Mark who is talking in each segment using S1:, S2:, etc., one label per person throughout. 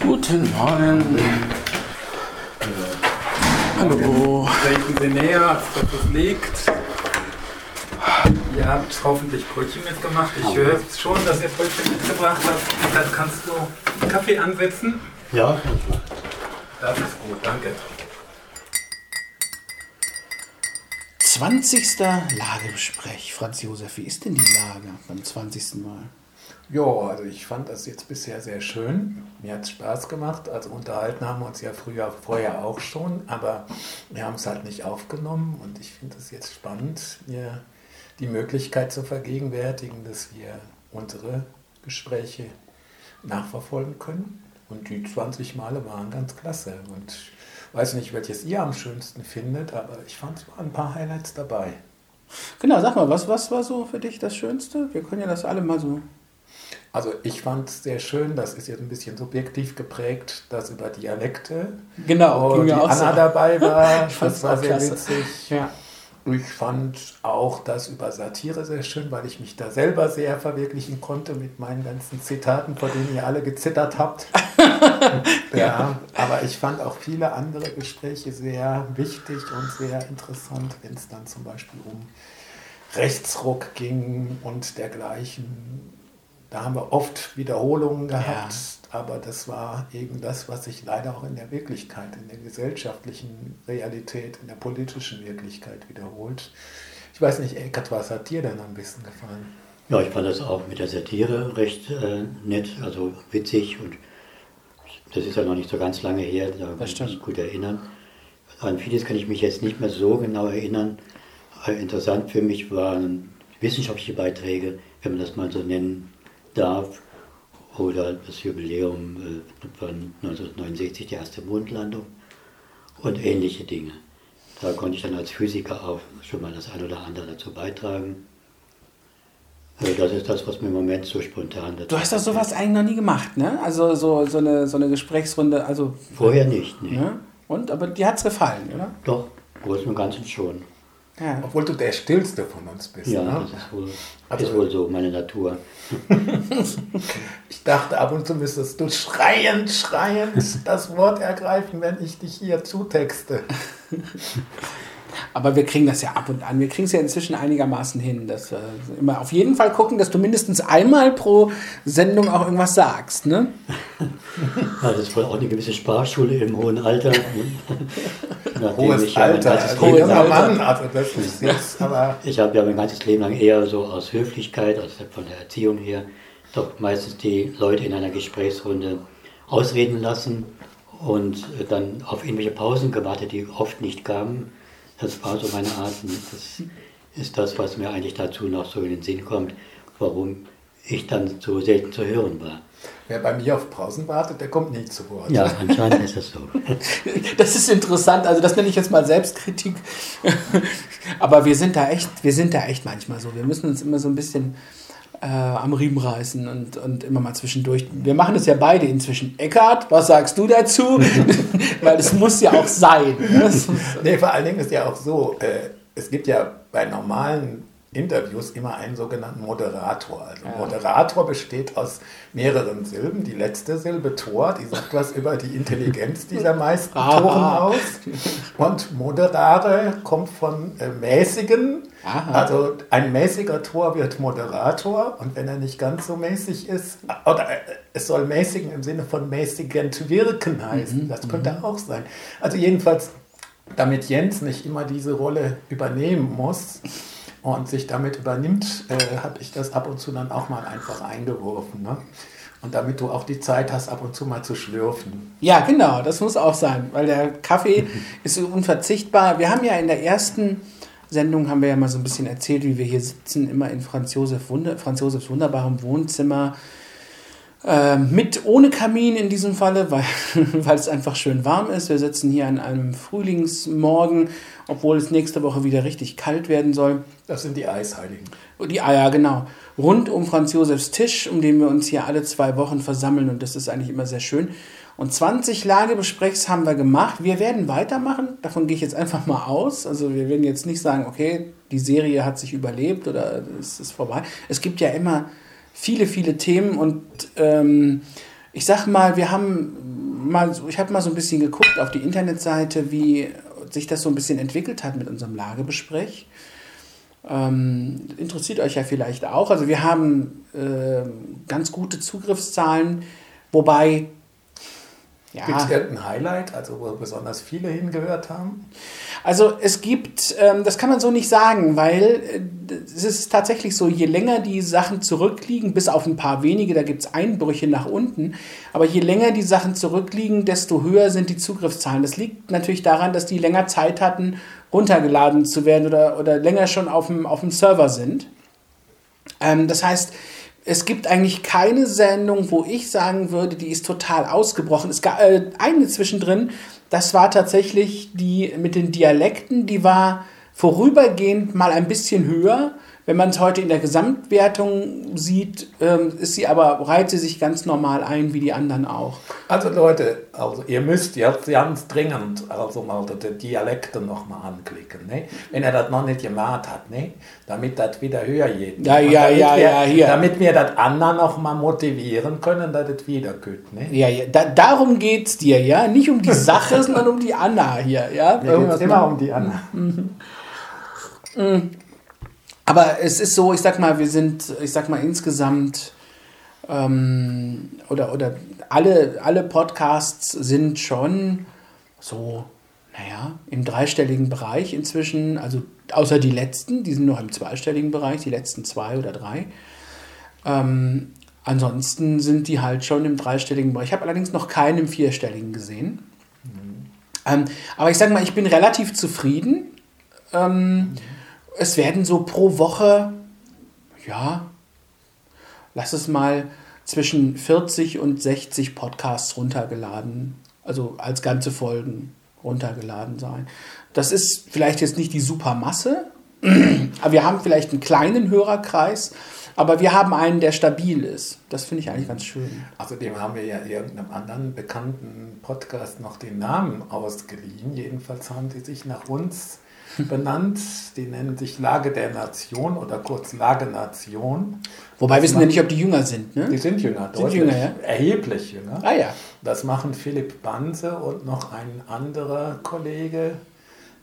S1: Guten Morgen. Hallo.
S2: Treten Sie näher, als dass es liegt. Ihr habt hoffentlich Brötchen mitgemacht. Ich höre schon, dass ihr Brötchen mitgebracht habt. Dann kannst du Kaffee ansetzen.
S3: Ja,
S2: Das ist gut, danke.
S1: 20. Lagebesprech. Franz Josef, wie ist denn die Lage beim 20. Mal?
S4: Ja, also ich fand das jetzt bisher sehr schön. Mir hat es Spaß gemacht. Also unterhalten haben wir uns ja früher, vorher auch schon, aber wir haben es halt nicht aufgenommen und ich finde es jetzt spannend, mir die Möglichkeit zu vergegenwärtigen, dass wir unsere Gespräche nachverfolgen können. Und die 20 Male waren ganz klasse. Und ich weiß nicht, welches ihr am schönsten findet, aber ich fand es ein paar Highlights dabei.
S1: Genau, sag mal, was, was war so für dich das Schönste? Wir können ja das alle mal so.
S4: Also ich fand es sehr schön, das ist jetzt ein bisschen subjektiv geprägt, dass über Dialekte
S1: Genau,
S4: wo
S1: ging
S4: die Anna
S1: so.
S4: dabei war.
S1: Ich
S4: das war sehr
S1: klasse.
S4: witzig.
S1: Ja.
S4: Ich fand auch das über Satire sehr schön, weil ich mich da selber sehr verwirklichen konnte mit meinen ganzen Zitaten, vor denen ihr alle gezittert habt. ja, aber ich fand auch viele andere Gespräche sehr wichtig und sehr interessant, wenn es dann zum Beispiel um Rechtsruck ging und dergleichen. Da haben wir oft Wiederholungen gehabt, aber das war eben das, was sich leider auch in der Wirklichkeit, in der gesellschaftlichen Realität, in der politischen Wirklichkeit wiederholt. Ich weiß nicht, Eckert, was hat dir denn am besten gefallen?
S3: ja, ich fand das auch mit der Satire recht äh, nett, also witzig und das ist ja noch nicht so ganz lange her, da kann ich mich gut erinnern. An vieles kann ich mich jetzt nicht mehr so genau erinnern. Aber interessant für mich waren wissenschaftliche Beiträge, wenn man das mal so nennen darf, oder das Jubiläum äh, von 1969, die erste Mondlandung und ähnliche Dinge. Da konnte ich dann als Physiker auch schon mal das ein oder andere dazu beitragen. Äh, Das ist das, was mir im Moment so spontan dazu
S1: Du hast doch sowas eigentlich noch nie gemacht, ne? Also so, so, eine, so eine Gesprächsrunde, also.
S3: Vorher nicht, nee.
S1: Ne? Und, aber dir hat's gefallen, oder?
S3: Doch, im Großen und Ganzen schon.
S1: Ja.
S4: Obwohl du der Stillste von uns bist.
S3: Ja,
S4: ne?
S3: das ist wohl,
S4: Also-
S3: ist wohl so meine Natur.
S4: Ich dachte, ab und zu müsstest du schreiend, schreiend das Wort ergreifen, wenn ich dich hier zutexte.
S1: Aber wir kriegen das ja ab und an. Wir kriegen es ja inzwischen einigermaßen hin, dass wir immer auf jeden Fall gucken, dass du mindestens einmal pro Sendung auch irgendwas sagst, ne?
S3: Das ist wohl auch eine gewisse Sprachschule im hohen Alter. Nachdem
S4: Hohes
S3: ich ja mein
S4: Alter,
S3: ganzes
S4: also also das ist jetzt, aber
S3: Ich habe ja mein ganzes Leben lang eher so aus Höflichkeit, also von der Erziehung her, doch meistens die Leute in einer Gesprächsrunde ausreden lassen und dann auf irgendwelche Pausen gewartet, die oft nicht kamen. Das war so meine Art. und Das ist das, was mir eigentlich dazu noch so in den Sinn kommt, warum ich dann so selten zu hören war.
S4: wer bei mir auf Pausen wartet, der kommt nie zu Wort.
S3: Ja, anscheinend ist es so.
S1: Das ist interessant. Also das nenne ich jetzt mal Selbstkritik. Aber wir sind da echt, wir sind da echt manchmal so. Wir müssen uns immer so ein bisschen äh, am Riemen reißen und, und immer mal zwischendurch. Wir machen das ja beide inzwischen. Eckart, was sagst du dazu? Weil es muss ja auch sein. ne?
S4: Nee, vor allen Dingen ist ja auch so, äh, es gibt ja bei normalen Interviews immer einen sogenannten Moderator. Also Moderator besteht aus mehreren Silben. Die letzte Silbe Tor, die sagt was über die Intelligenz dieser meisten. Toren aus. Und Moderare kommt von äh, mäßigen.
S1: Aha.
S4: Also ein mäßiger Tor wird Moderator und wenn er nicht ganz so mäßig ist, oder äh, es soll mäßigen im Sinne von mäßigend wirken heißen, das könnte auch sein. Also jedenfalls, damit Jens nicht immer diese Rolle übernehmen muss und sich damit übernimmt, äh, habe ich das ab und zu dann auch mal einfach eingeworfen. Ne? Und damit du auch die Zeit hast, ab und zu mal zu schlürfen.
S1: Ja, genau, das muss auch sein, weil der Kaffee ist unverzichtbar. Wir haben ja in der ersten Sendung haben wir ja mal so ein bisschen erzählt, wie wir hier sitzen, immer in Franz, Josef Wunder, Franz Josefs wunderbarem Wohnzimmer. Ähm, mit ohne Kamin in diesem Falle, weil, weil es einfach schön warm ist. Wir sitzen hier an einem Frühlingsmorgen, obwohl es nächste Woche wieder richtig kalt werden soll.
S4: Das sind die Eisheiligen.
S1: Die Eier, genau. Rund um Franz Josefs Tisch, um den wir uns hier alle zwei Wochen versammeln und das ist eigentlich immer sehr schön. Und 20 Lagebesprechs haben wir gemacht. Wir werden weitermachen, davon gehe ich jetzt einfach mal aus. Also wir werden jetzt nicht sagen, okay, die Serie hat sich überlebt oder es ist vorbei. Es gibt ja immer viele, viele Themen und ähm, ich sag mal, wir haben mal, ich habe mal so ein bisschen geguckt auf die Internetseite, wie sich das so ein bisschen entwickelt hat mit unserem Lagebesprech. Ähm, interessiert euch ja vielleicht auch. Also wir haben ähm, ganz gute Zugriffszahlen, wobei ja,
S4: Gibt es irgendein Highlight, also wo besonders viele hingehört haben?
S1: Also es gibt, ähm, das kann man so nicht sagen, weil äh, es ist tatsächlich so, je länger die Sachen zurückliegen, bis auf ein paar wenige, da gibt es Einbrüche nach unten, aber je länger die Sachen zurückliegen, desto höher sind die Zugriffszahlen. Das liegt natürlich daran, dass die länger Zeit hatten, runtergeladen zu werden oder, oder länger schon auf dem, auf dem Server sind. Ähm, das heißt, es gibt eigentlich keine Sendung, wo ich sagen würde, die ist total ausgebrochen. Es gab äh, eine zwischendrin, das war tatsächlich die mit den Dialekten, die war vorübergehend mal ein bisschen höher. Wenn man es heute in der Gesamtwertung sieht, ähm, ist sie aber, reiht sie sich ganz normal ein, wie die anderen auch.
S4: Also Leute, also ihr müsst jetzt ganz dringend also mal die Dialekte nochmal anklicken, ne? wenn ihr das noch nicht gemacht habt, ne? damit das wieder höher geht.
S1: Ja, ja,
S4: damit
S1: ja,
S4: wir,
S1: ja, hier.
S4: Damit wir das anderen nochmal motivieren können, dass es wieder geht. Ne?
S1: Ja, ja, da, darum geht's dir, ja? Nicht um die Sache, sondern um die Anna hier, ja?
S4: Mir geht's immer um die anderen.
S1: Aber es ist so, ich sag mal, wir sind, ich sag mal, insgesamt ähm, oder, oder alle, alle Podcasts sind schon so, naja, im dreistelligen Bereich inzwischen, also außer die letzten, die sind noch im zweistelligen Bereich, die letzten zwei oder drei. Ähm, ansonsten sind die halt schon im dreistelligen Bereich. Ich habe allerdings noch keinen im vierstelligen gesehen. Ähm, aber ich sag mal, ich bin relativ zufrieden. Ähm, es werden so pro Woche, ja, lass es mal zwischen 40 und 60 Podcasts runtergeladen, also als ganze Folgen runtergeladen sein. Das ist vielleicht jetzt nicht die Supermasse, aber wir haben vielleicht einen kleinen Hörerkreis, aber wir haben einen, der stabil ist. Das finde ich eigentlich ganz schön.
S4: Außerdem haben wir ja irgendeinem anderen bekannten Podcast noch den Namen ausgeliehen. Jedenfalls haben die sich nach uns benannt. Die nennen sich Lage der Nation oder kurz Lage Nation.
S1: Wobei wissen wir nicht, ob die jünger sind.
S4: Die
S1: Ne?
S4: sind jünger,
S1: Sind
S4: deutlich,
S1: jünger, ja?
S4: erheblich jünger.
S1: Ah ja.
S4: Das machen Philipp Banse und noch ein anderer Kollege,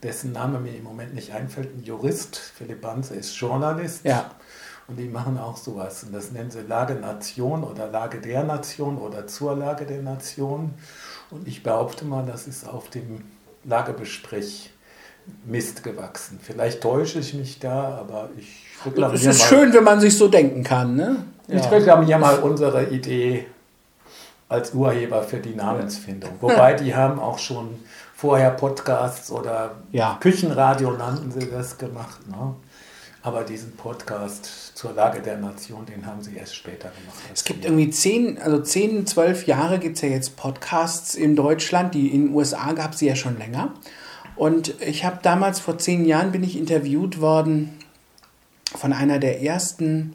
S4: dessen Name mir im Moment nicht einfällt, ein Jurist. Philipp Banse ist Journalist.
S1: Ja.
S4: Und die machen auch sowas. Und das nennen sie Lage Nation oder Lage der Nation oder zur Lage der Nation. Und ich behaupte mal, das ist auf dem Lagebesprech Mist gewachsen. Vielleicht täusche ich mich da, aber ich
S1: Es
S4: reklamiere
S1: ist
S4: mal,
S1: schön, wenn man sich so denken kann. Ne?
S4: ich reklamiere mal unsere Idee als Urheber für die Namensfindung. Wobei die haben auch schon vorher Podcasts oder
S1: Ja.
S4: Küchenradio nannten sie das gemacht. Ne? Aber diesen Podcast zur Lage der Nation, den haben sie erst später gemacht.
S1: Es gibt irgendwie zehn, also zehn, zwölf Jahre gibt es ja jetzt Podcasts in Deutschland. Die in den USA gab es sie ja schon länger. Und ich habe damals, vor zehn Jahren, bin ich interviewt worden von einer der ersten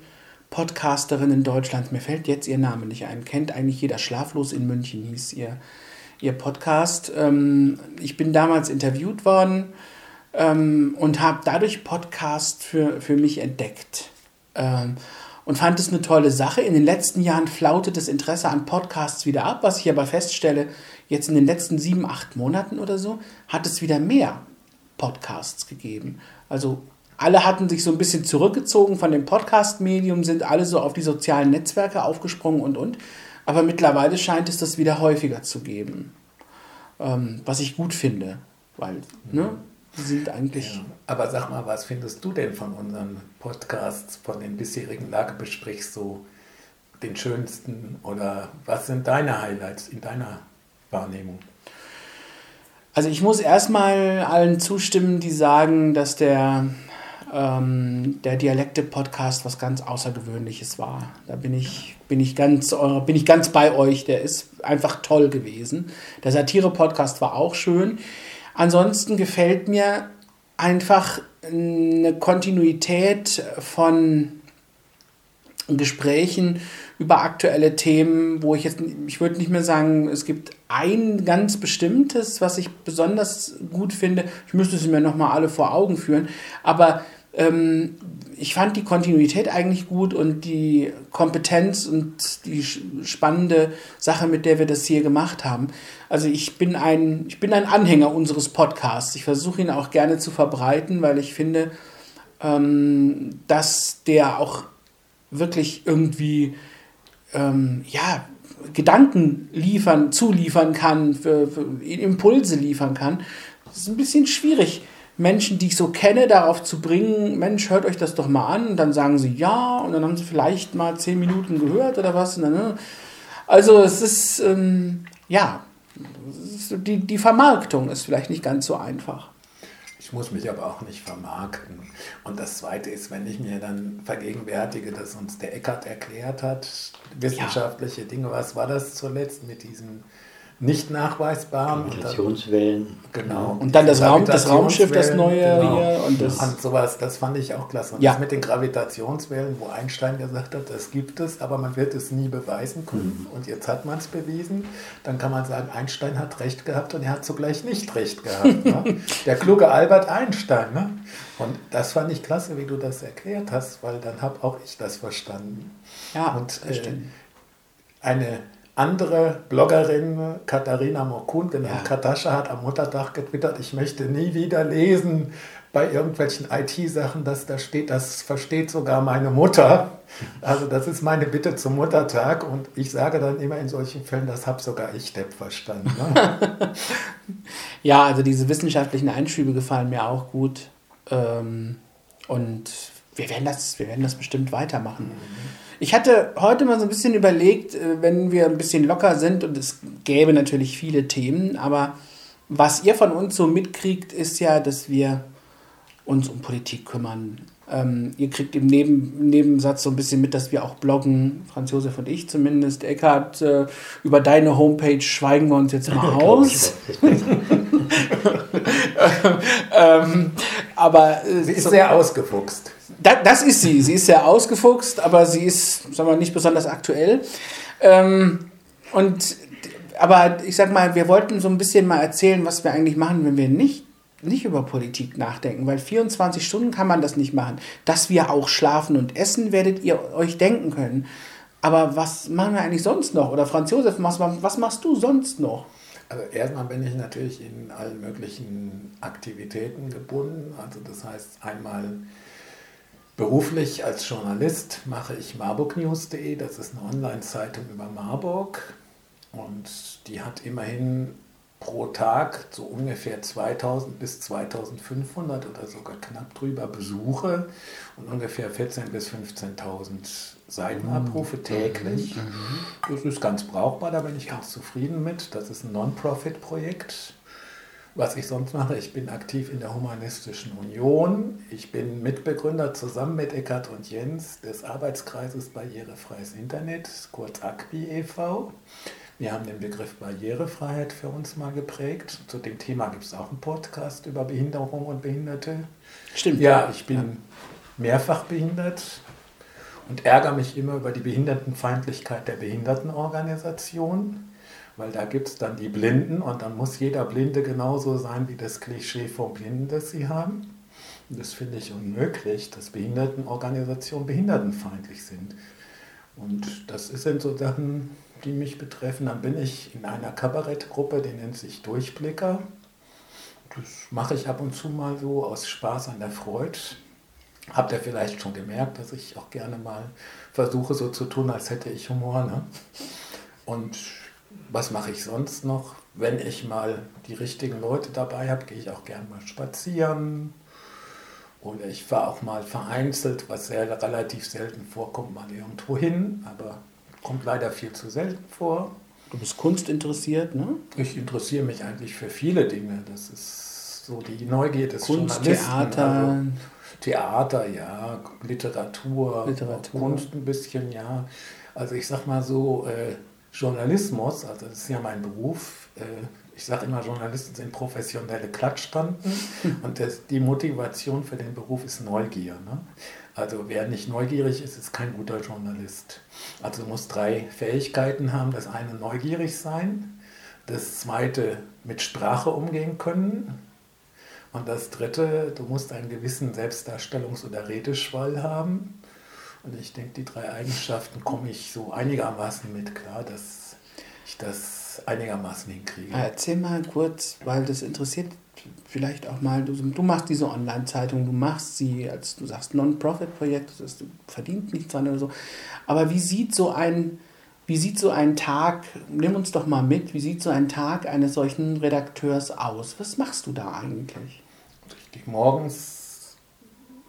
S1: Podcasterinnen Deutschlands. Mir fällt jetzt ihr Name nicht ein. Kennt eigentlich jeder. Schlaflos in München hieß ihr, ihr Podcast. Ähm, ich bin damals interviewt worden ähm, und habe dadurch Podcast für, für mich entdeckt. Ähm, und fand es eine tolle Sache. In den letzten Jahren flautet das Interesse an Podcasts wieder ab, was ich aber feststelle, jetzt in den letzten sieben, acht Monaten oder so, hat es wieder mehr Podcasts gegeben. Also alle hatten sich so ein bisschen zurückgezogen von dem Podcast-Medium, sind alle so auf die sozialen Netzwerke aufgesprungen und und. Aber mittlerweile scheint es das wieder häufiger zu geben. Ähm, was ich gut finde, weil, ne, die sind eigentlich.
S4: Ja. Aber sag mal, was findest du denn von unseren Podcasts, von den bisherigen Lagebesprechs so den schönsten? Oder was sind deine Highlights in deiner Wahrnehmung?
S1: Also ich muss erstmal allen zustimmen, die sagen, dass der, ähm, der Dialekte-Podcast was ganz Außergewöhnliches war. Da bin ich, bin, ich ganz, bin ich ganz bei euch. Der ist einfach toll gewesen. Der Satire-Podcast war auch schön. Ansonsten gefällt mir einfach eine Kontinuität von Gesprächen über aktuelle Themen, wo ich jetzt, ich würde nicht mehr sagen, es gibt ein ganz bestimmtes, was ich besonders gut finde. Ich müsste sie mir nochmal alle vor Augen führen. Aber ähm, ich fand die Kontinuität eigentlich gut und die Kompetenz und die spannende Sache, mit der wir das hier gemacht haben. Also ich bin ein, ich bin ein Anhänger unseres Podcasts. Ich versuche ihn auch gerne zu verbreiten, weil ich finde, ähm, dass der auch wirklich irgendwie ähm, ja, Gedanken liefern, zuliefern kann, für, für Impulse liefern kann. Das ist ein bisschen schwierig Menschen, die ich so kenne, darauf zu bringen, Mensch, hört euch das doch mal an. Und dann sagen sie ja und dann haben sie vielleicht mal zehn Minuten gehört oder was. Dann, ne? Also es ist, ähm, ja, die, die Vermarktung ist vielleicht nicht ganz so einfach.
S4: Ich muss mich aber auch nicht vermarkten. Und das Zweite ist, wenn ich mir dann vergegenwärtige, dass uns der Eckert erklärt hat, wissenschaftliche ja. Dinge, was war das zuletzt mit diesen nicht nachweisbar.
S3: Gravitationswellen.
S4: Genau.
S1: Und dann das, Raum, das Raumschiff, das neue
S4: genau.
S1: hier.
S4: Und, das und sowas, das fand ich auch klasse. Und ja. das mit den Gravitationswellen, wo Einstein gesagt hat, das gibt es, aber man wird es nie beweisen können. Mhm. Und jetzt hat man es bewiesen. Dann kann man sagen, Einstein hat recht gehabt und er hat zugleich nicht recht gehabt. ne? Der kluge Albert Einstein. Ne? Und das fand ich klasse, wie du das erklärt hast, weil dann habe auch ich das verstanden.
S1: Ja,
S4: und äh, eine andere Bloggerin, Katharina Mokun, genannt ja. Katascha, hat am Muttertag getwittert, ich möchte nie wieder lesen bei irgendwelchen IT-Sachen, dass da steht, das versteht sogar meine Mutter. Also das ist meine Bitte zum Muttertag und ich sage dann immer in solchen Fällen, das habe sogar ich Depp verstanden. Ne?
S1: ja, also diese wissenschaftlichen Einschübe gefallen mir auch gut ähm, und wir werden, das, wir werden das bestimmt weitermachen. Mhm. Ich hatte heute mal so ein bisschen überlegt, äh, wenn wir ein bisschen locker sind und es gäbe natürlich viele Themen, aber was ihr von uns so mitkriegt, ist ja, dass wir uns um Politik kümmern. Ähm, ihr kriegt im Neben Nebensatz so ein bisschen mit, dass wir auch bloggen, Franz Josef und ich zumindest. Eckhard, äh, über deine Homepage schweigen wir uns jetzt mal aus. ähm, aber
S4: äh, sie ist so, sehr ausgefuchst
S1: das ist sie. Sie ist sehr ausgefuchst, aber sie ist, sagen wir, nicht besonders aktuell. Ähm, und aber ich sag mal, wir wollten so ein bisschen mal erzählen, was wir eigentlich machen, wenn wir nicht, nicht über Politik nachdenken, weil 24 Stunden kann man das nicht machen. Dass wir auch schlafen und essen, werdet ihr euch denken können. Aber was machen wir eigentlich sonst noch? Oder Franz Josef, was, was machst du sonst noch?
S4: Also erstmal bin ich natürlich in allen möglichen Aktivitäten gebunden. Also das heißt einmal Beruflich als Journalist mache ich marburgnews.de, das ist eine Online-Zeitung über Marburg und die hat immerhin pro Tag so ungefähr 2000 bis 2500 oder sogar knapp drüber Besuche und ungefähr 14.000 bis 15.000 Seitenabrufe täglich. Mhm. Das ist ganz brauchbar, da bin ich ganz zufrieden mit. Das ist ein Non-Profit-Projekt was ich sonst mache, ich bin aktiv in der Humanistischen Union. Ich bin Mitbegründer zusammen mit Eckhard und Jens des Arbeitskreises Barrierefreies Internet, kurz ACBI e.V. Wir haben den Begriff Barrierefreiheit für uns mal geprägt. Zu dem Thema gibt es auch einen Podcast über Behinderung und Behinderte.
S1: Stimmt.
S4: Ja, ich bin ja. mehrfach behindert und ärgere mich immer über die Behindertenfeindlichkeit der Behindertenorganisation weil da gibt es dann die Blinden und dann muss jeder Blinde genauso sein wie das Klischee vom Blinden, das sie haben. Das finde ich unmöglich, dass Behindertenorganisationen behindertenfeindlich sind. Und das sind so Sachen, die mich betreffen. Dann bin ich in einer Kabarettgruppe, die nennt sich Durchblicker. Das mache ich ab und zu mal so aus Spaß an der Freude. Habt ihr vielleicht schon gemerkt, dass ich auch gerne mal versuche, so zu tun, als hätte ich Humor. Ne? Und was mache ich sonst noch? Wenn ich mal die richtigen Leute dabei habe, gehe ich auch gerne mal spazieren. Oder ich fahre auch mal vereinzelt, was sehr relativ selten vorkommt, mal irgendwo hin, aber kommt leider viel zu selten vor.
S1: Du bist Kunst interessiert, ne?
S4: Ich interessiere mich eigentlich für viele Dinge. Das ist so die Neugier des
S1: Kunst. Theater. Also
S4: Theater, ja, Literatur,
S1: Literatur,
S4: Kunst ein bisschen, ja. Also ich sag mal so, äh, Journalismus, also das ist ja mein Beruf, äh, ich sage immer, Journalisten sind professionelle Klatschstanden und das, die Motivation für den Beruf ist Neugier. Ne? Also wer nicht neugierig ist, ist kein guter Journalist. Also muss drei Fähigkeiten haben. Das eine neugierig sein, das zweite mit Sprache umgehen können Und das Dritte, du musst einen gewissen Selbstdarstellungs- oder Redeschwall haben. Und ich denke, die drei Eigenschaften komme ich so einigermaßen mit klar, dass ich das einigermaßen hinkriege.
S1: Erzähl mal kurz, weil das interessiert vielleicht auch mal, du, du machst diese Online-Zeitung, du machst sie als, du sagst, Non-Profit-Projekt, du verdienst nichts dran oder so. Aber wie sieht so ein, wie sieht so ein Tag, nimm uns doch mal mit, wie sieht so ein Tag eines solchen Redakteurs aus? Was machst du da eigentlich?
S4: Ich gehe morgens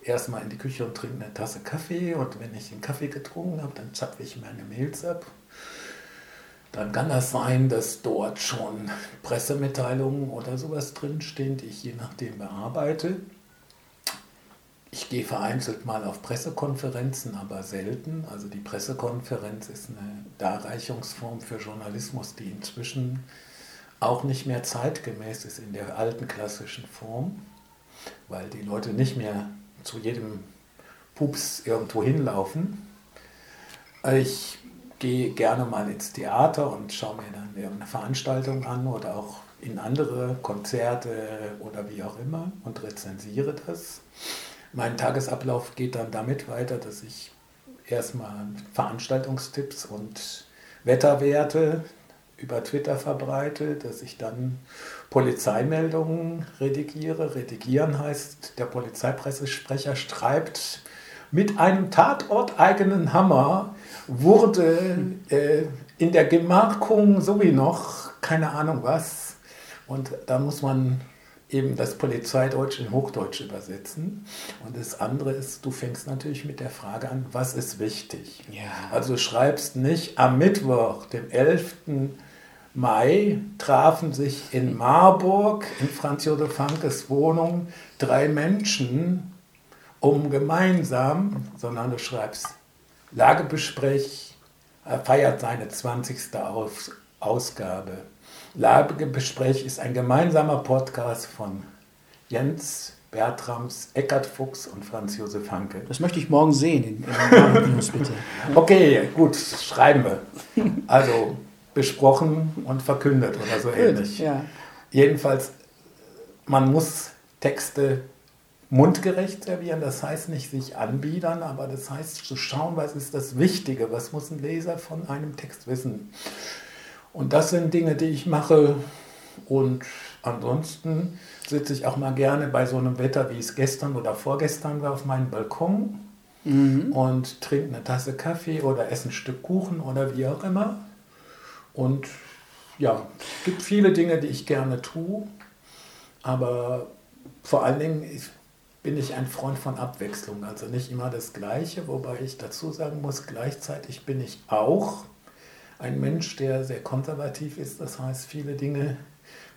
S4: erstmal in die Küche und trinke eine Tasse Kaffee und wenn ich den Kaffee getrunken habe, dann zapfe ich meine Mails ab dann kann das sein, dass dort schon Pressemitteilungen oder sowas drinstehen, die ich je nachdem bearbeite. Ich gehe vereinzelt mal auf Pressekonferenzen, aber selten. Also die Pressekonferenz ist eine Darreichungsform für Journalismus, die inzwischen auch nicht mehr zeitgemäß ist in der alten klassischen Form, weil die Leute nicht mehr zu jedem Pups irgendwo hinlaufen. Ich gehe gerne mal ins Theater und schaue mir dann eine Veranstaltung an oder auch in andere Konzerte oder wie auch immer und rezensiere das. Mein Tagesablauf geht dann damit weiter, dass ich erstmal Veranstaltungstipps und Wetterwerte über Twitter verbreite, dass ich dann Polizeimeldungen redigiere. Redigieren heißt, der Polizeipressesprecher schreibt mit einem tatorteigenen Hammer wurde äh, in der Gemarkung so wie noch, keine Ahnung was. Und da muss man eben das Polizeideutsch in Hochdeutsch übersetzen. Und das andere ist, du fängst natürlich mit der Frage an, was ist wichtig?
S1: Ja.
S4: Also schreibst nicht am Mittwoch, dem 11. Mai, trafen sich in Marburg, in Franz Josef Hankes Wohnung, drei Menschen, um gemeinsam, sondern du schreibst Lagebesprech feiert seine 20. Aus Ausgabe. Lagebesprech ist ein gemeinsamer Podcast von Jens Bertrams, Eckart Fuchs und Franz Josef Hanke.
S1: Das möchte ich morgen sehen in, in bitte.
S4: Okay, gut, schreiben wir. Also besprochen und verkündet oder so ähnlich.
S1: Ja.
S4: Jedenfalls, man muss Texte mundgerecht servieren. Das heißt nicht sich anbiedern, aber das heißt zu schauen, was ist das Wichtige, was muss ein Leser von einem Text wissen. Und das sind Dinge, die ich mache. Und ansonsten sitze ich auch mal gerne bei so einem Wetter, wie es gestern oder vorgestern war, auf meinem Balkon mhm. und trinke eine Tasse Kaffee oder esse ein Stück Kuchen oder wie auch immer. Und ja, es gibt viele Dinge, die ich gerne tue, aber vor allen Dingen, ich bin ich ein Freund von Abwechslung, also nicht immer das Gleiche, wobei ich dazu sagen muss, gleichzeitig bin ich auch ein Mensch, der sehr konservativ ist. Das heißt, viele Dinge,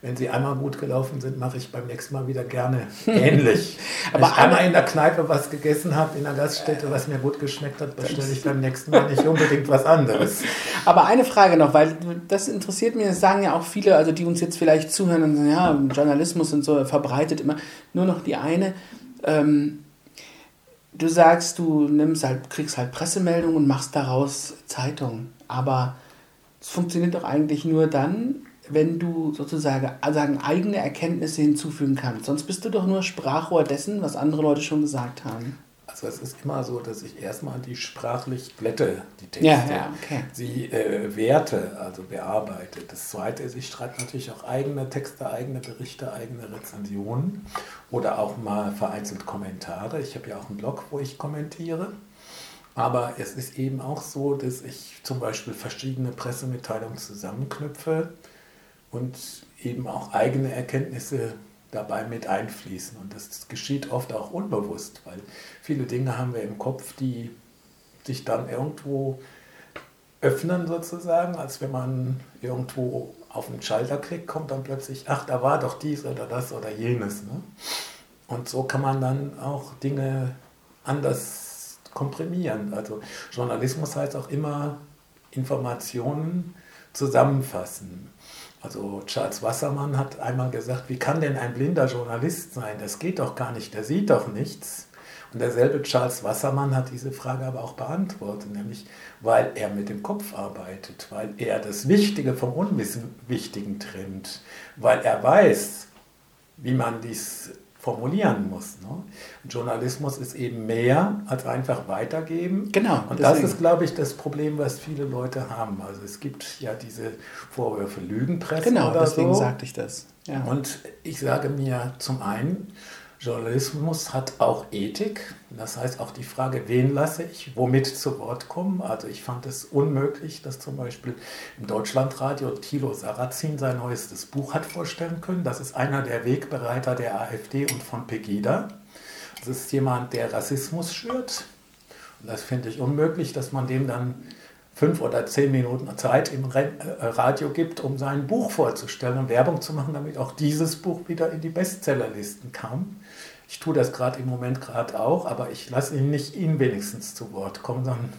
S4: wenn sie einmal gut gelaufen sind, mache ich beim nächsten Mal wieder gerne ähnlich. Wenn Aber ich einmal in der Kneipe was gegessen habe, in der Gaststätte, was mir gut geschmeckt hat, bestelle ich beim nächsten Mal nicht unbedingt was anderes.
S1: Aber eine Frage noch, weil das interessiert mich, das sagen ja auch viele, also die uns jetzt vielleicht zuhören und sagen, ja, Journalismus und so verbreitet immer nur noch die eine ähm, du sagst, du nimmst halt, kriegst halt Pressemeldungen und machst daraus Zeitung. Aber es funktioniert doch eigentlich nur dann, wenn du sozusagen sagen, eigene Erkenntnisse hinzufügen kannst. Sonst bist du doch nur Sprachrohr dessen, was andere Leute schon gesagt haben.
S4: Also es ist immer so, dass ich erstmal die sprachlich glätte, die Texte,
S1: ja, ja, okay.
S4: sie äh, werte, also bearbeite. Das Zweite ist, ich schreibe natürlich auch eigene Texte, eigene Berichte, eigene Rezensionen oder auch mal vereinzelt Kommentare. Ich habe ja auch einen Blog, wo ich kommentiere. Aber es ist eben auch so, dass ich zum Beispiel verschiedene Pressemitteilungen zusammenknüpfe und eben auch eigene Erkenntnisse dabei mit einfließen. Und das geschieht oft auch unbewusst, weil viele Dinge haben wir im Kopf, die sich dann irgendwo öffnen sozusagen, als wenn man irgendwo auf einen Schalter klickt, kommt dann plötzlich, ach, da war doch dies oder das oder jenes. Ne? Und so kann man dann auch Dinge anders komprimieren. Also Journalismus heißt auch immer Informationen zusammenfassen. Also Charles Wassermann hat einmal gesagt, wie kann denn ein blinder Journalist sein? Das geht doch gar nicht, der sieht doch nichts. Und derselbe Charles Wassermann hat diese Frage aber auch beantwortet, nämlich weil er mit dem Kopf arbeitet, weil er das Wichtige vom Unwichtigen trennt, weil er weiß, wie man dies formulieren muss. Ne? Journalismus ist eben mehr als einfach weitergeben.
S1: Genau.
S4: Und das ist, glaube ich, das Problem, was viele Leute haben. Also es gibt ja diese Vorwürfe Lügenpresse
S1: genau,
S4: oder
S1: deswegen
S4: so.
S1: sagte ich das. Ja.
S4: Und ich sage mir zum einen, Journalismus hat auch Ethik. Das heißt auch die Frage, wen lasse ich womit zu Wort kommen. Also ich fand es unmöglich, dass zum Beispiel im Deutschlandradio Thilo Sarrazin sein neuestes Buch hat vorstellen können. Das ist einer der Wegbereiter der AfD und von Pegida. Das ist jemand, der Rassismus schürt. Und das finde ich unmöglich, dass man dem dann fünf oder zehn Minuten Zeit im äh, Radio gibt, um sein Buch vorzustellen und Werbung zu machen, damit auch dieses Buch wieder in die Bestsellerlisten kam. Ich tue das gerade im Moment gerade auch, aber ich lasse ihn nicht ihn wenigstens zu Wort kommen, sondern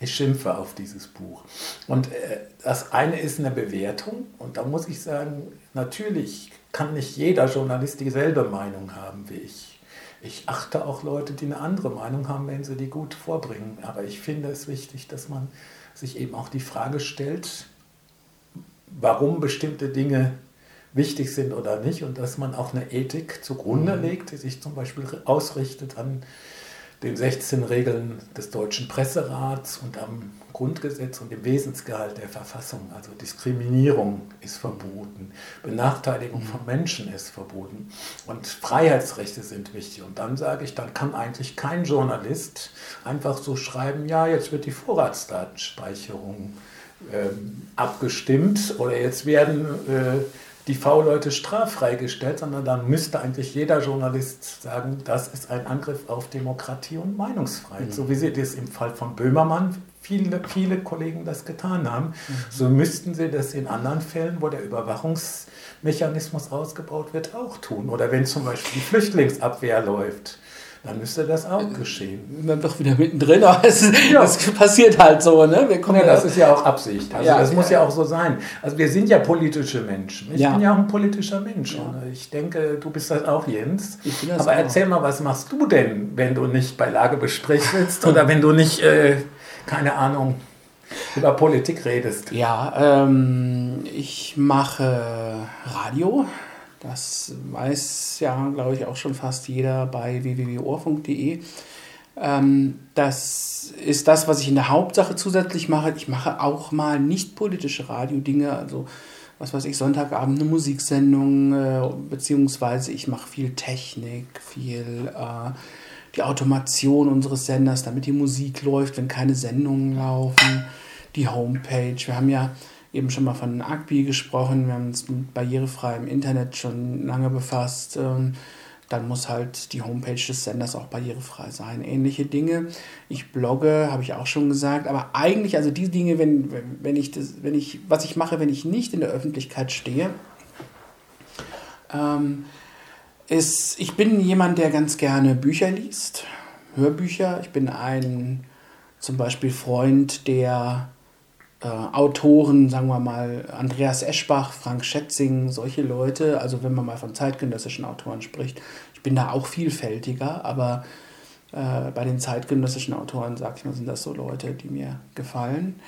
S4: ich schimpfe auf dieses Buch. Und äh, das eine ist eine Bewertung und da muss ich sagen, natürlich kann nicht jeder Journalist dieselbe Meinung haben wie ich. Ich achte auch Leute, die eine andere Meinung haben, wenn sie die gut vorbringen. Aber ich finde es wichtig, dass man sich eben auch die Frage stellt, warum bestimmte Dinge wichtig sind oder nicht und dass man auch eine Ethik zugrunde mhm. legt, die sich zum Beispiel ausrichtet an den 16 Regeln des deutschen Presserats und am Grundgesetz und dem Wesensgehalt der Verfassung. Also Diskriminierung ist verboten, Benachteiligung von Menschen ist verboten und Freiheitsrechte sind wichtig. Und dann sage ich, dann kann eigentlich kein Journalist einfach so schreiben, ja, jetzt wird die Vorratsdatenspeicherung ähm, abgestimmt oder jetzt werden... Äh, die V-Leute straffrei gestellt, sondern dann müsste eigentlich jeder Journalist sagen, das ist ein Angriff auf Demokratie und Meinungsfreiheit. Mhm. So wie sie das im Fall von Böhmermann viele, viele Kollegen das getan haben, mhm. so müssten sie das in anderen Fällen, wo der Überwachungsmechanismus ausgebaut wird, auch tun. Oder wenn zum Beispiel die Flüchtlingsabwehr läuft dann müsste das auch geschehen.
S1: Dann doch wieder mittendrin, aber es, ja. es passiert halt so. Ne?
S4: Wir kommen ja, das ist ja auch Absicht. Also ja, das muss ja auch so sein. Also wir sind ja politische Menschen. Ich bin ja auch ein politischer Mensch. Ich denke, du bist das auch, Jens. Das aber auch. erzähl mal, was machst du denn, wenn du nicht bei Lagebesprech sitzt oder wenn du nicht, äh, keine Ahnung, über Politik redest?
S1: Ja, ähm, ich mache Radio. Das weiß ja, glaube ich, auch schon fast jeder bei www.ohrfunk.de. Ähm, das ist das, was ich in der Hauptsache zusätzlich mache. Ich mache auch mal nicht politische Radiodinge, also was weiß ich, Sonntagabend eine Musiksendung, äh, beziehungsweise ich mache viel Technik, viel äh, die Automation unseres Senders, damit die Musik läuft, wenn keine Sendungen laufen, die Homepage. Wir haben ja eben schon mal von AGBI gesprochen. Wir haben uns mit barrierefreiem Internet schon lange befasst. Ähm, dann muss halt die Homepage des Senders auch barrierefrei sein. Ähnliche Dinge. Ich blogge, habe ich auch schon gesagt. Aber eigentlich, also die Dinge, wenn, wenn ich das, wenn ich, was ich mache, wenn ich nicht in der Öffentlichkeit stehe, ähm, ist, ich bin jemand, der ganz gerne Bücher liest, Hörbücher. Ich bin ein zum Beispiel Freund, der äh, Autoren, sagen wir mal, Andreas Eschbach, Frank Schätzing, solche Leute, also wenn man mal von zeitgenössischen Autoren spricht, ich bin da auch vielfältiger, aber äh, bei den zeitgenössischen Autoren, sag ich mal, sind das so Leute, die mir gefallen.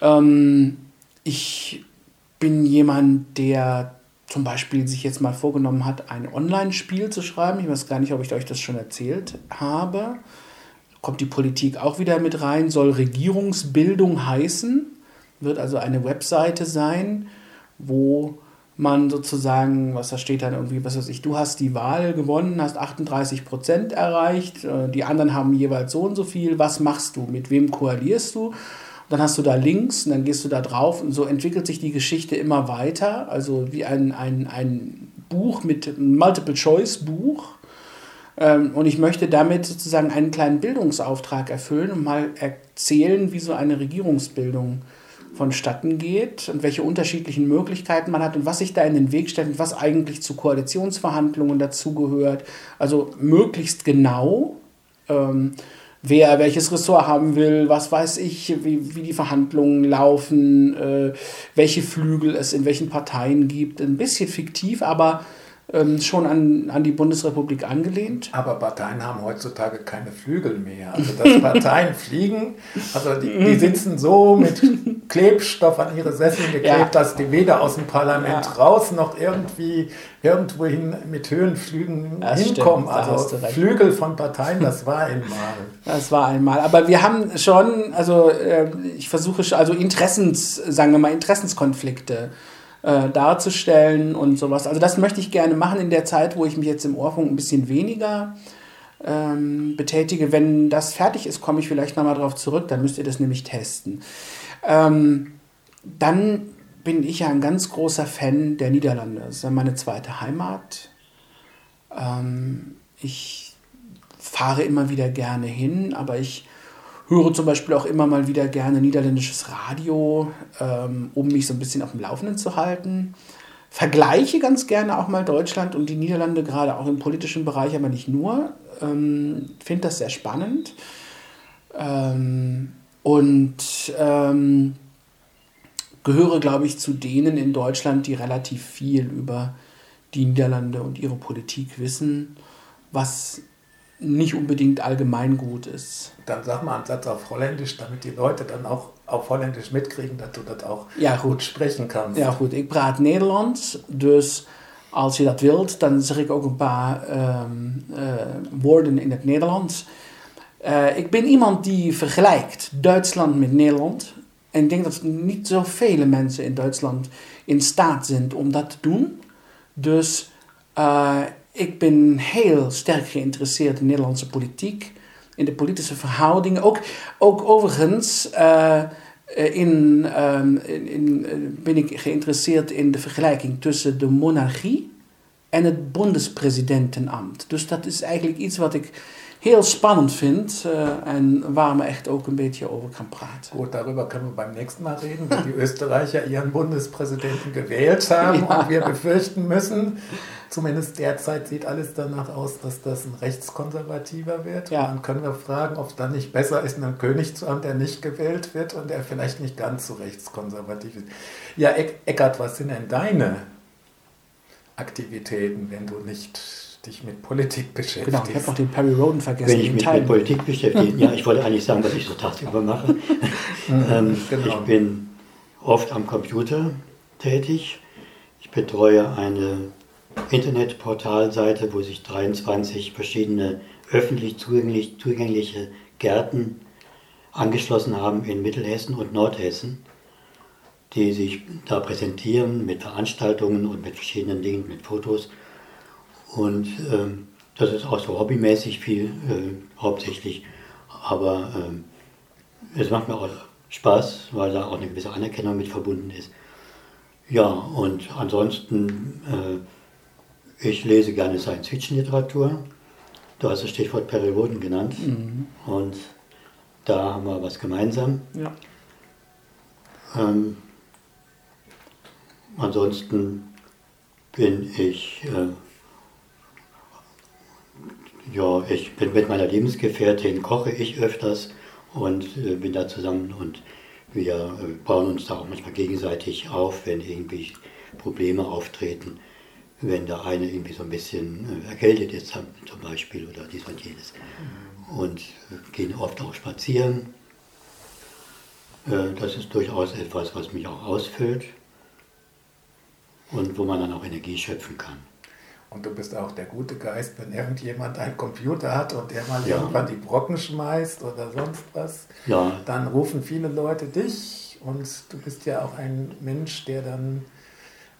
S1: Ähm, ich bin jemand, der zum Beispiel sich jetzt mal vorgenommen hat, ein Online-Spiel zu schreiben. Ich weiß gar nicht, ob ich euch das schon erzählt habe kommt die Politik auch wieder mit rein, soll Regierungsbildung heißen, wird also eine Webseite sein, wo man sozusagen, was da steht dann irgendwie, was weiß ich, du hast die Wahl gewonnen, hast 38 Prozent erreicht, äh, die anderen haben jeweils so und so viel, was machst du, mit wem koalierst du? dann hast du da Links und dann gehst du da drauf und so entwickelt sich die Geschichte immer weiter, also wie ein, ein, ein Buch mit Multiple-Choice-Buch und ich möchte damit sozusagen einen kleinen Bildungsauftrag erfüllen und mal erzählen, wie so eine Regierungsbildung vonstatten geht und welche unterschiedlichen Möglichkeiten man hat und was sich da in den Weg stellt und was eigentlich zu Koalitionsverhandlungen dazugehört. Also möglichst genau, ähm, wer welches Ressort haben will, was weiß ich, wie, wie die Verhandlungen laufen, äh, welche Flügel es in welchen Parteien gibt. Ein bisschen fiktiv, aber ähm, schon an, an die Bundesrepublik angelehnt.
S4: Aber Parteien haben heutzutage keine Flügel mehr. Also dass Parteien fliegen, also die, die, sitzen so mit Klebstoff an ihre Sessel geklebt, ja. dass die weder aus dem Parlament ja. raus noch irgendwie irgendwohin mit Höhenflügen das hinkommen. Stimmt, also Flügel von Parteien, das war einmal.
S1: Das war einmal. Aber wir haben schon, also äh, ich versuche, also Interessens, sagen wir mal, Interessenskonflikte äh, darzustellen und sowas. Also das möchte ich gerne machen in der Zeit, wo ich mich jetzt im Ohrfunk ein bisschen weniger ähm, betätige. Wenn das fertig ist, komme ich vielleicht nochmal darauf zurück, dann müsst ihr das nämlich testen. Ähm, dann bin ich ja ein ganz großer Fan der Niederlande. Das ist ja meine zweite Heimat. Ähm, ich fahre immer wieder gerne hin, aber ich höre zum Beispiel auch immer mal wieder gerne niederländisches Radio, ähm, um mich so ein bisschen auf dem Laufenden zu halten. Vergleiche ganz gerne auch mal Deutschland und die Niederlande, gerade auch im politischen Bereich, aber nicht nur. Ähm, Finde das sehr spannend. Ähm, und ähm, gehöre, glaube ich, zu denen in Deutschland, die relativ viel über die Niederlande und ihre Politik wissen, was nicht unbedingt allgemeingut ist.
S4: Dann sag mal einen Satz auf Holländisch, damit die Leute dann auch auf Holländisch mitkriegen, dass du das auch ja, gut. gut sprechen kannst.
S1: Ja goed, ik praat Nederlands, dus als je dat wilt, dan zeg ik ook een paar um, uh, woorden in het Nederlands. Uh, ik ben iemand die vergelijkt Duitsland met Nederland. En ik denk dat niet zoveel mensen in Duitsland in staat zijn om dat te doen. Dus uh, ik ben heel sterk geïnteresseerd in Nederlandse politiek, in de politische verhoudingen. Ook, ook overigens uh, in, um, in, in, ben ik geïnteresseerd in de vergelijking tussen de monarchie en het Bundespresidentenambt. Dus dat is eigenlijk iets wat ik heel spannend vind äh, en waar me echt ook een beetje over kan praten.
S4: Gut, darüber können wir beim nächsten Mal reden, wenn die Österreicher ihren Bundespräsidenten gewählt haben ja. und wir befürchten müssen, zumindest derzeit sieht alles danach aus, dass das ein Rechtskonservativer wird. Ja. Und dann können wir fragen, ob es dann nicht besser ist, einen König zu haben, der nicht gewählt wird und der vielleicht nicht ganz so rechtskonservativ ist. Ja, Eckart, was sind denn deine Aktivitäten, wenn du nicht dich mit Politik beschäftigst.
S1: Genau, ich habe noch den Perry Roden vergessen.
S3: Wenn ich mich Teil. mit Politik beschäftige, ja, ich wollte eigentlich sagen, was ich so tagsüber mache. Ähm, genau. Ich bin oft am Computer tätig. Ich betreue eine Internetportalseite, wo sich 23 verschiedene öffentlich zugänglich, zugängliche Gärten angeschlossen haben in Mittelhessen und Nordhessen, die sich da präsentieren mit Veranstaltungen und mit verschiedenen Dingen, mit Fotos und ähm, das ist auch so hobbymäßig viel, äh, hauptsächlich. Aber ähm, es macht mir auch Spaß, weil da auch eine gewisse Anerkennung mit verbunden ist. Ja, und ansonsten, äh, ich lese gerne Science-Fiction-Literatur. Du hast das Stichwort Perry Roden genannt. Mhm. Und da haben wir was gemeinsam. Ja. Ähm, ansonsten bin ich äh, ja, ich bin mit meiner Lebensgefährtin, koche ich öfters und äh, bin da zusammen und wir äh, bauen uns da auch manchmal gegenseitig auf, wenn irgendwie Probleme auftreten, wenn der eine irgendwie so ein bisschen äh, erkältet ist zum Beispiel oder dies und jenes. Und äh, gehen oft auch spazieren. Äh, das ist durchaus etwas, was mich auch ausfüllt und wo man dann auch Energie schöpfen kann.
S4: Und du bist auch der gute Geist, wenn irgendjemand einen Computer hat und der mal ja. irgendwann die Brocken schmeißt oder sonst was, ja. dann rufen viele Leute dich und du bist ja auch ein Mensch, der dann,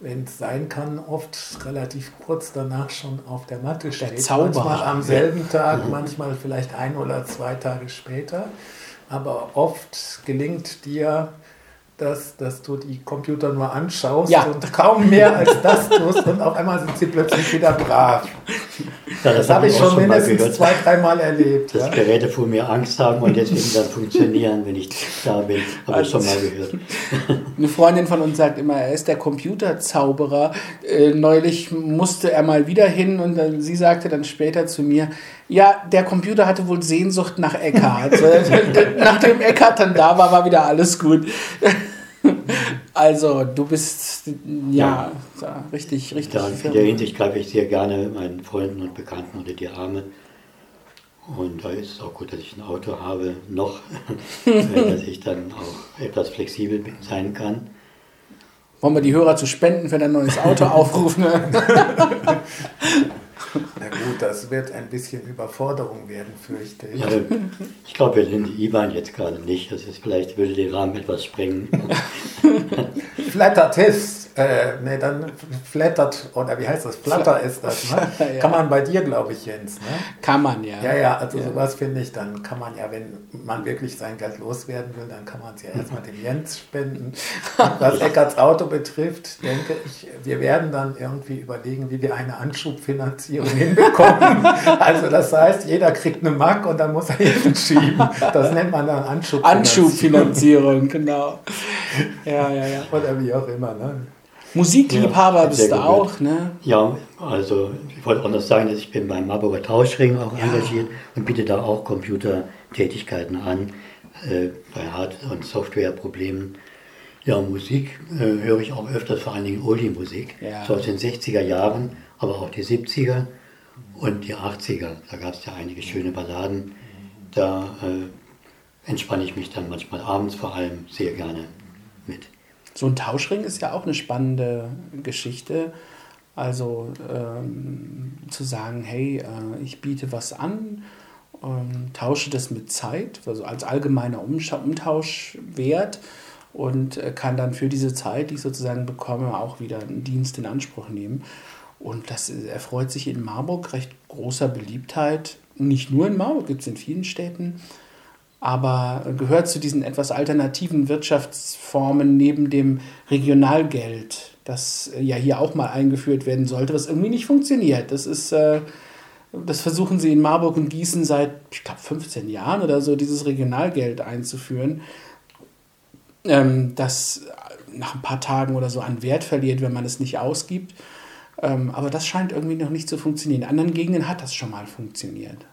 S4: wenn es sein kann, oft relativ kurz danach schon auf der Matte steht. Der Zauberer. Manchmal am selben Tag, manchmal vielleicht ein oder zwei Tage später. Aber oft gelingt dir dass, dass du die Computer nur anschaust ja. und kaum mehr als das tust und auf einmal sind sie plötzlich wieder brav. Ja, das, das habe ich schon mindestens zwei, dreimal erlebt.
S3: Dass ja? Geräte vor mir Angst haben und deswegen dann funktionieren, wenn ich da bin. Habe also, ich schon mal gehört.
S1: Eine Freundin von uns sagt immer, er ist der Computerzauberer. Äh, neulich musste er mal wieder hin und dann, sie sagte dann später zu mir, ja, der Computer hatte wohl Sehnsucht nach Eckhart. Nachdem Eckhart dann da war, war wieder alles gut. Also, du bist ja, ja richtig, richtig.
S3: Da, in der Hinsicht greife ich sehr gerne meinen Freunden und Bekannten unter die Arme. Und da ist es auch gut, dass ich ein Auto habe, noch, dass ich dann auch etwas flexibel sein kann.
S1: Wollen wir die Hörer zu Spenden für ein neues Auto aufrufen?
S4: Na gut, das wird ein bisschen Überforderung werden, fürchte ich. Ja,
S3: ich glaube, wir sind die IBAN jetzt gerade nicht. Das ist vielleicht würde den Rahmen etwas sprengen.
S4: Flatter-Test. Äh, nee, dann flattert, oder wie heißt das? Flatter ist das, ne? ja. Kann man bei dir, glaube ich, Jens, ne?
S1: Kann man, ja.
S4: Ja, ja, also ja. sowas finde ich, dann kann man ja, wenn man wirklich sein Geld loswerden will, dann kann man es ja erstmal dem Jens spenden. Was Eckarts Auto betrifft, denke ich, wir werden dann irgendwie überlegen, wie wir eine Anschubfinanzierung hinbekommen. also das heißt, jeder kriegt eine Mack und dann muss er jeden schieben. Das nennt man dann Anschubfinanzierung.
S1: Anschubfinanzierung, genau.
S4: Ja, ja, ja. Oder wie auch immer, ne?
S1: Musikliebhaber ja, bist du auch, ne?
S3: Ja, also ich wollte auch noch sagen, dass ich bin beim Marburger Tauschring auch ja. engagiert und biete da auch Computertätigkeiten an äh, bei Hard- und Softwareproblemen. Ja, Musik äh, höre ich auch öfters, vor allen Dingen Oldie-Musik, ja. so aus den 60er Jahren, aber auch die 70er und die 80er. Da gab es ja einige schöne Balladen. Da äh, entspanne ich mich dann manchmal abends vor allem sehr gerne mit.
S1: So ein Tauschring ist ja auch eine spannende Geschichte. Also ähm, zu sagen, hey, äh, ich biete was an, ähm, tausche das mit Zeit, also als allgemeiner Umtauschwert und äh, kann dann für diese Zeit, die ich sozusagen bekomme, auch wieder einen Dienst in Anspruch nehmen. Und das erfreut sich in Marburg recht großer Beliebtheit. Nicht nur in Marburg, gibt es in vielen Städten aber gehört zu diesen etwas alternativen Wirtschaftsformen neben dem Regionalgeld, das ja hier auch mal eingeführt werden sollte, was irgendwie nicht funktioniert. Das ist, äh, das versuchen sie in Marburg und Gießen seit, ich glaube, 15 Jahren oder so, dieses Regionalgeld einzuführen, ähm, das nach ein paar Tagen oder so an Wert verliert, wenn man es nicht ausgibt. Ähm, aber das scheint irgendwie noch nicht zu funktionieren. In anderen Gegenden hat das schon mal funktioniert.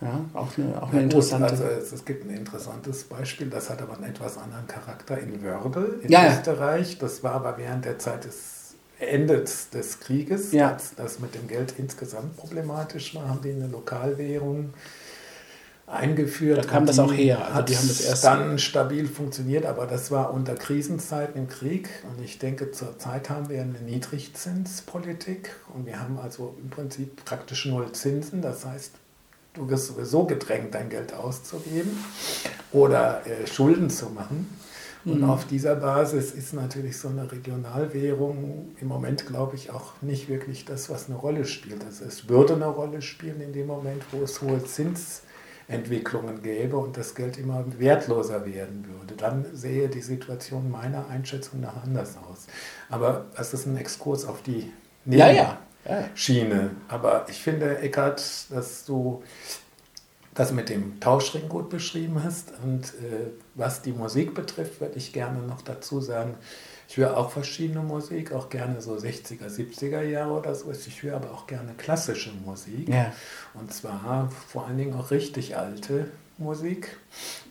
S1: Ja, auch eine, auch eine interessante.
S4: Also es, gibt ein interessantes Beispiel, das hat aber einen etwas anderen Charakter in Wörde in ja, Österreich. Das war aber während der Zeit des Endes des Krieges, ja. als das mit dem Geld insgesamt problematisch war, haben die eine Lokalwährung eingeführt.
S1: Da kam das auch her.
S4: Also hat die haben das erst dann stabil funktioniert, aber das war unter Krisenzeiten im Krieg. Und ich denke, zurzeit haben wir eine Niedrigzinspolitik und wir haben also im Prinzip praktisch null Zinsen. Das heißt, du wirst sowieso gedrängt, dein Geld auszugeben oder äh, Schulden zu machen. Und mhm. auf dieser Basis ist natürlich so eine Regionalwährung im Moment, glaube ich, auch nicht wirklich das, was eine Rolle spielt. Also es würde eine Rolle spielen in dem Moment, wo es hohe Zinsentwicklungen gäbe und das Geld immer wertloser werden würde. Dann sähe die Situation meiner Einschätzung nach anders aus. Aber das ist ein Exkurs auf die
S1: Neben ja, ja.
S4: Schiene. Aber ich finde, Eckart, dass du das mit dem Tauschring gut beschrieben hast. Und äh, was die Musik betrifft, würde ich gerne noch dazu sagen, ich höre auch verschiedene Musik, auch gerne so 60er, 70er Jahre oder so. Ich höre aber auch gerne klassische Musik. Ja. Und zwar vor allen Dingen auch richtig alte Musik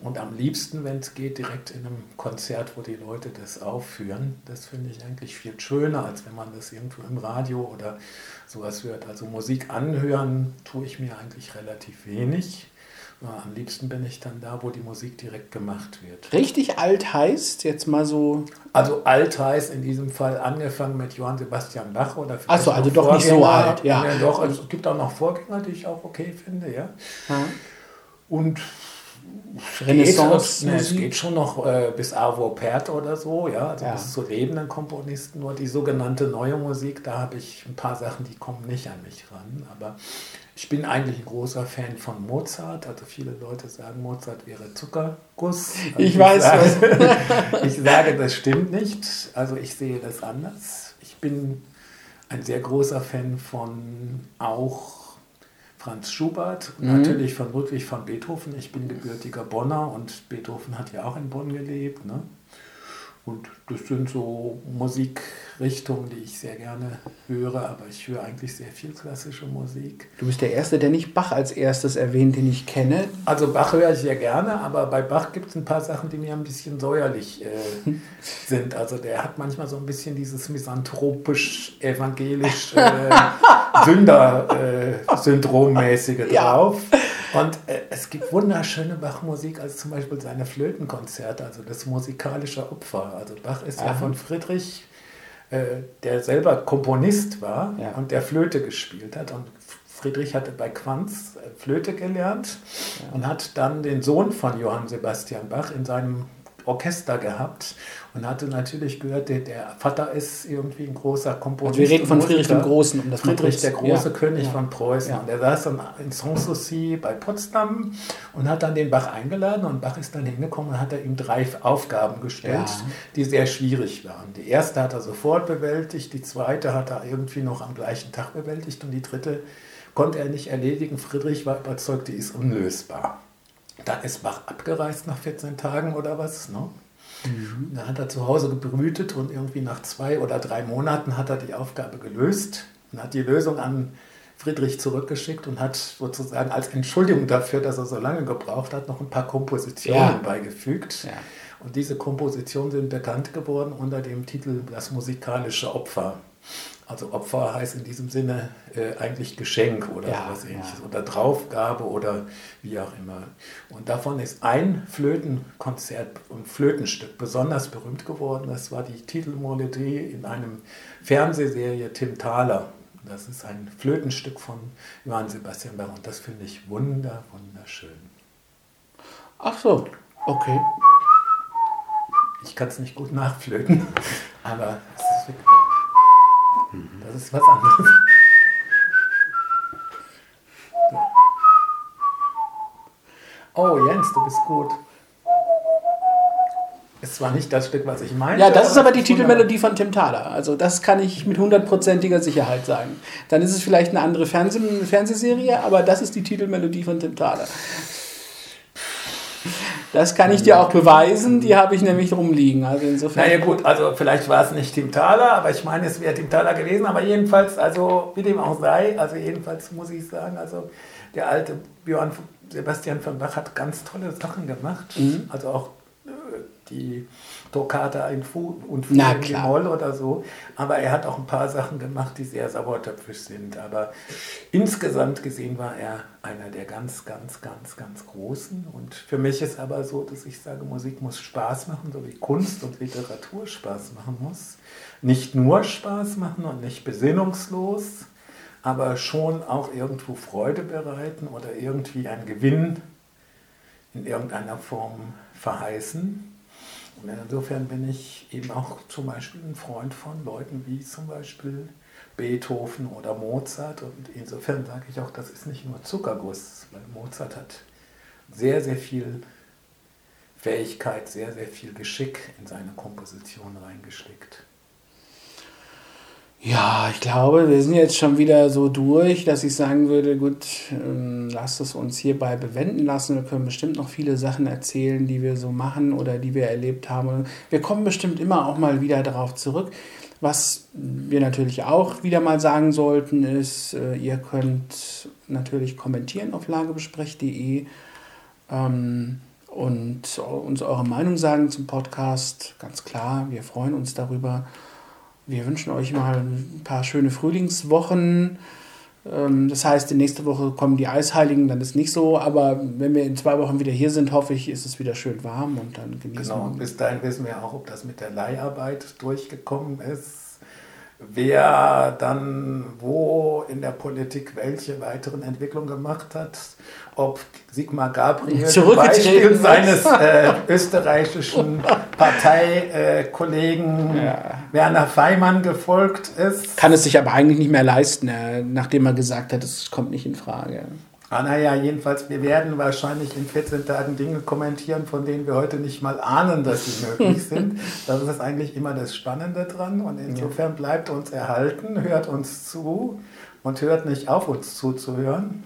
S4: und am liebsten, wenn es geht, direkt in einem Konzert, wo die Leute das aufführen. Das finde ich eigentlich viel schöner, als wenn man das irgendwo im Radio oder sowas hört. Also Musik anhören tue ich mir eigentlich relativ wenig. Am liebsten bin ich dann da, wo die Musik direkt gemacht wird.
S1: Richtig alt heißt jetzt mal so.
S4: Also alt heißt in diesem Fall angefangen mit Johann Sebastian Bach oder
S1: Achso, also doch Vorgänger. nicht so alt, ja.
S4: ja doch, also es gibt auch noch Vorgänger, die ich auch okay finde, ja. ja. Und Renaissance. Geht, es geht schon noch äh, bis Arvo Pärt oder so, ja, also ja. bis zu lebenden Komponisten. Nur die sogenannte neue Musik, da habe ich ein paar Sachen, die kommen nicht an mich ran. Aber ich bin eigentlich ein großer Fan von Mozart. Also viele Leute sagen, Mozart wäre Zuckerguss.
S1: Also ich, ich weiß
S4: sage, ich sage, das stimmt nicht. Also ich sehe das anders. Ich bin ein sehr großer Fan von auch Franz Schubert mhm. natürlich von Ludwig van Beethoven. Ich bin gebürtiger Bonner und Beethoven hat ja auch in Bonn gelebt. Ne? Und das sind so Musikrichtungen, die ich sehr gerne höre, aber ich höre eigentlich sehr viel klassische Musik.
S1: Du bist der Erste, der nicht Bach als erstes erwähnt, den ich kenne.
S4: Also Bach höre ich sehr gerne, aber bei Bach gibt es ein paar Sachen, die mir ein bisschen säuerlich äh, sind. Also der hat manchmal so ein bisschen dieses misanthropisch-evangelisch äh, Sünder-Syndrom-mäßige
S1: Ja.
S4: Und äh, es gibt wunderschöne Bach-Musik, also zum Beispiel seine Flötenkonzerte, also das musikalische Opfer. Also Bach ist ja
S1: Aha.
S4: von Friedrich, äh, der selber Komponist war
S1: Ja.
S4: und der Flöte gespielt hat. Und Friedrich hatte bei Quanz äh, Flöte gelernt und hat dann den Sohn von Johann Sebastian Bach in seinem Orchester gehabt und hatte natürlich gehört, der, der Vater ist irgendwie ein großer Komponist.
S1: Also wir reden von
S4: und
S1: Friedrich
S4: Musiker.
S1: dem Großen, um das
S4: Friedrich der große
S1: ja.
S4: König
S1: Ja.
S4: von Preußen.
S1: Ja.
S4: Und er saß in Sanssouci bei Potsdam und hat dann den Bach eingeladen und Bach ist dann hingekommen und hat er ihm drei Aufgaben gestellt, die sehr schwierig waren. Die erste hat er sofort bewältigt, die zweite hat er irgendwie noch am gleichen Tag bewältigt und die dritte konnte er nicht erledigen. Friedrich war überzeugt, die ist unlösbar. Dann ist Bach abgereist nach 14 Tagen oder was. Ne?
S1: Mhm.
S4: Dann hat er zu Hause gebrütet und irgendwie nach zwei oder drei Monaten hat er die Aufgabe gelöst und hat die Lösung an Friedrich zurückgeschickt und hat sozusagen als Entschuldigung dafür, dass er so lange gebraucht hat, noch ein paar Kompositionen
S1: Ja.
S4: beigefügt.
S1: Ja.
S4: Und diese Kompositionen sind bekannt geworden unter dem Titel Das musikalische Opfer. Also Opfer heißt in diesem Sinne äh, eigentlich Geschenk oder
S1: Ja,
S4: was ähnliches
S1: ja.
S4: oder Draufgabe oder wie auch immer. Und davon ist ein Flötenkonzert und Flötenstück besonders berühmt geworden. Das war die Titelmelodie in einem Fernsehserie Tim Thaler. Das ist ein Flötenstück von Johann Sebastian Bach und das finde ich wunder, wunderschön.
S1: Ach so, okay.
S4: Ich kann es nicht gut nachflöten, aber es das ist was anderes. Oh, Jens, du bist gut. Ist zwar nicht das Stück, was ich meine.
S1: Ja, das ist aber die
S4: es
S1: Titelmelodie von Tim Thaler. Also das kann ich mit hundertprozentiger Sicherheit sagen. Dann ist es vielleicht eine andere Fernseh Fernsehserie, aber das ist die Titelmelodie von Tim Thaler. Das kann ich dir auch beweisen, die habe ich nämlich rumliegen. Also insofern.
S4: Naja gut, also vielleicht war es nicht Tim Thaler, aber ich meine, es wäre Tim Thaler gewesen. Aber jedenfalls, also wie dem auch sei, also jedenfalls muss ich sagen, also der alte Björn Sebastian von Bach hat ganz tolle Sachen gemacht.
S1: Mhm.
S4: Also auch die Toccata in Fu und Fu
S1: Na
S4: in. Moll oder so. Aber er hat auch ein paar Sachen gemacht, die sehr sauertöpfisch sind. Aber insgesamt gesehen war er einer der ganz, ganz, ganz, ganz Großen. Und für mich ist aber so, dass ich sage, Musik muss Spaß machen, so wie Kunst und Literatur Spaß machen muss. Nicht nur Spaß machen und nicht besinnungslos, aber schon auch irgendwo Freude bereiten oder irgendwie einen Gewinn in irgendeiner Form verheißen. Und insofern bin ich eben auch zum Beispiel ein Freund von Leuten wie zum Beispiel Beethoven oder Mozart. Und insofern sage ich auch, das ist nicht nur Zuckerguss, weil Mozart hat sehr, sehr viel Fähigkeit, sehr, sehr viel Geschick in seine Komposition reingesteckt.
S1: Ja, ich glaube, wir sind jetzt schon wieder so durch, dass ich sagen würde, gut, ähm, lasst es uns hierbei bewenden lassen. Wir können bestimmt noch viele Sachen erzählen, die wir so machen oder die wir erlebt haben. Wir kommen bestimmt immer auch mal wieder darauf zurück. Was wir natürlich auch wieder mal sagen sollten, ist, äh, ihr könnt natürlich kommentieren auf lagebesprech.de ähm, und uns eure Meinung sagen zum Podcast. Ganz klar, wir freuen uns darüber. Wir wünschen euch mal ein paar schöne Frühlingswochen. Ähm, Das heißt, die nächste Woche kommen die Eisheiligen, dann ist nicht so. Aber wenn wir in zwei Wochen wieder hier sind, hoffe ich, ist es wieder schön warm und dann genießen
S4: Genau,
S1: wir.
S4: bis dahin wissen wir auch, ob das mit der Leiharbeit durchgekommen ist. Wer dann wo in der Politik welche weiteren Entwicklungen gemacht hat, ob Sigmar Gabriel Beispiel seines äh, österreichischen Parteikollegen
S1: Ja.
S4: Werner Feimann gefolgt ist.
S1: Kann es sich aber eigentlich nicht mehr leisten, äh, nachdem er gesagt hat, es kommt nicht in Frage.
S4: Ah, naja, jedenfalls, wir werden wahrscheinlich in 14 Tagen Dinge kommentieren, von denen wir heute nicht mal ahnen, dass sie möglich sind. Das ist eigentlich immer das Spannende dran. Und insofern bleibt uns erhalten, hört uns zu und hört nicht auf, uns zuzuhören.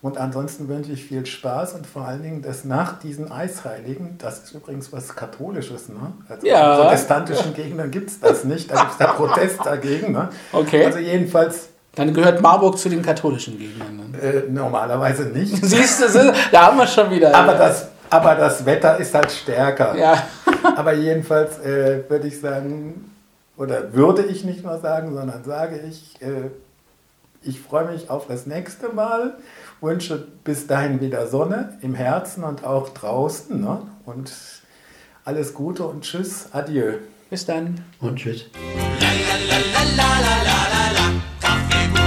S4: Und ansonsten wünsche ich viel Spaß und vor allen Dingen, dass nach diesen Eisheiligen, das ist übrigens was Katholisches, ne? Also
S1: Ja.
S4: in protestantischen Gegenden gibt es das nicht, da gibt es da Protest dagegen. Ne?
S1: Okay.
S4: Also jedenfalls
S1: Dann gehört Marburg zu den katholischen Gegnern. Ne?
S4: äh, normalerweise nicht.
S1: Siehst du, da haben wir schon wieder.
S4: Aber das, aber das Wetter ist halt stärker.
S1: ja.
S4: Aber jedenfalls äh, würde ich sagen, oder würde ich nicht nur sagen, sondern sage ich, äh, ich freue mich auf das nächste Mal, wünsche bis dahin wieder Sonne im Herzen und auch draußen. Ne? Und alles Gute und tschüss, adieu.
S1: Bis dann.
S3: Und tschüss.
S5: la la la la la la la Llegó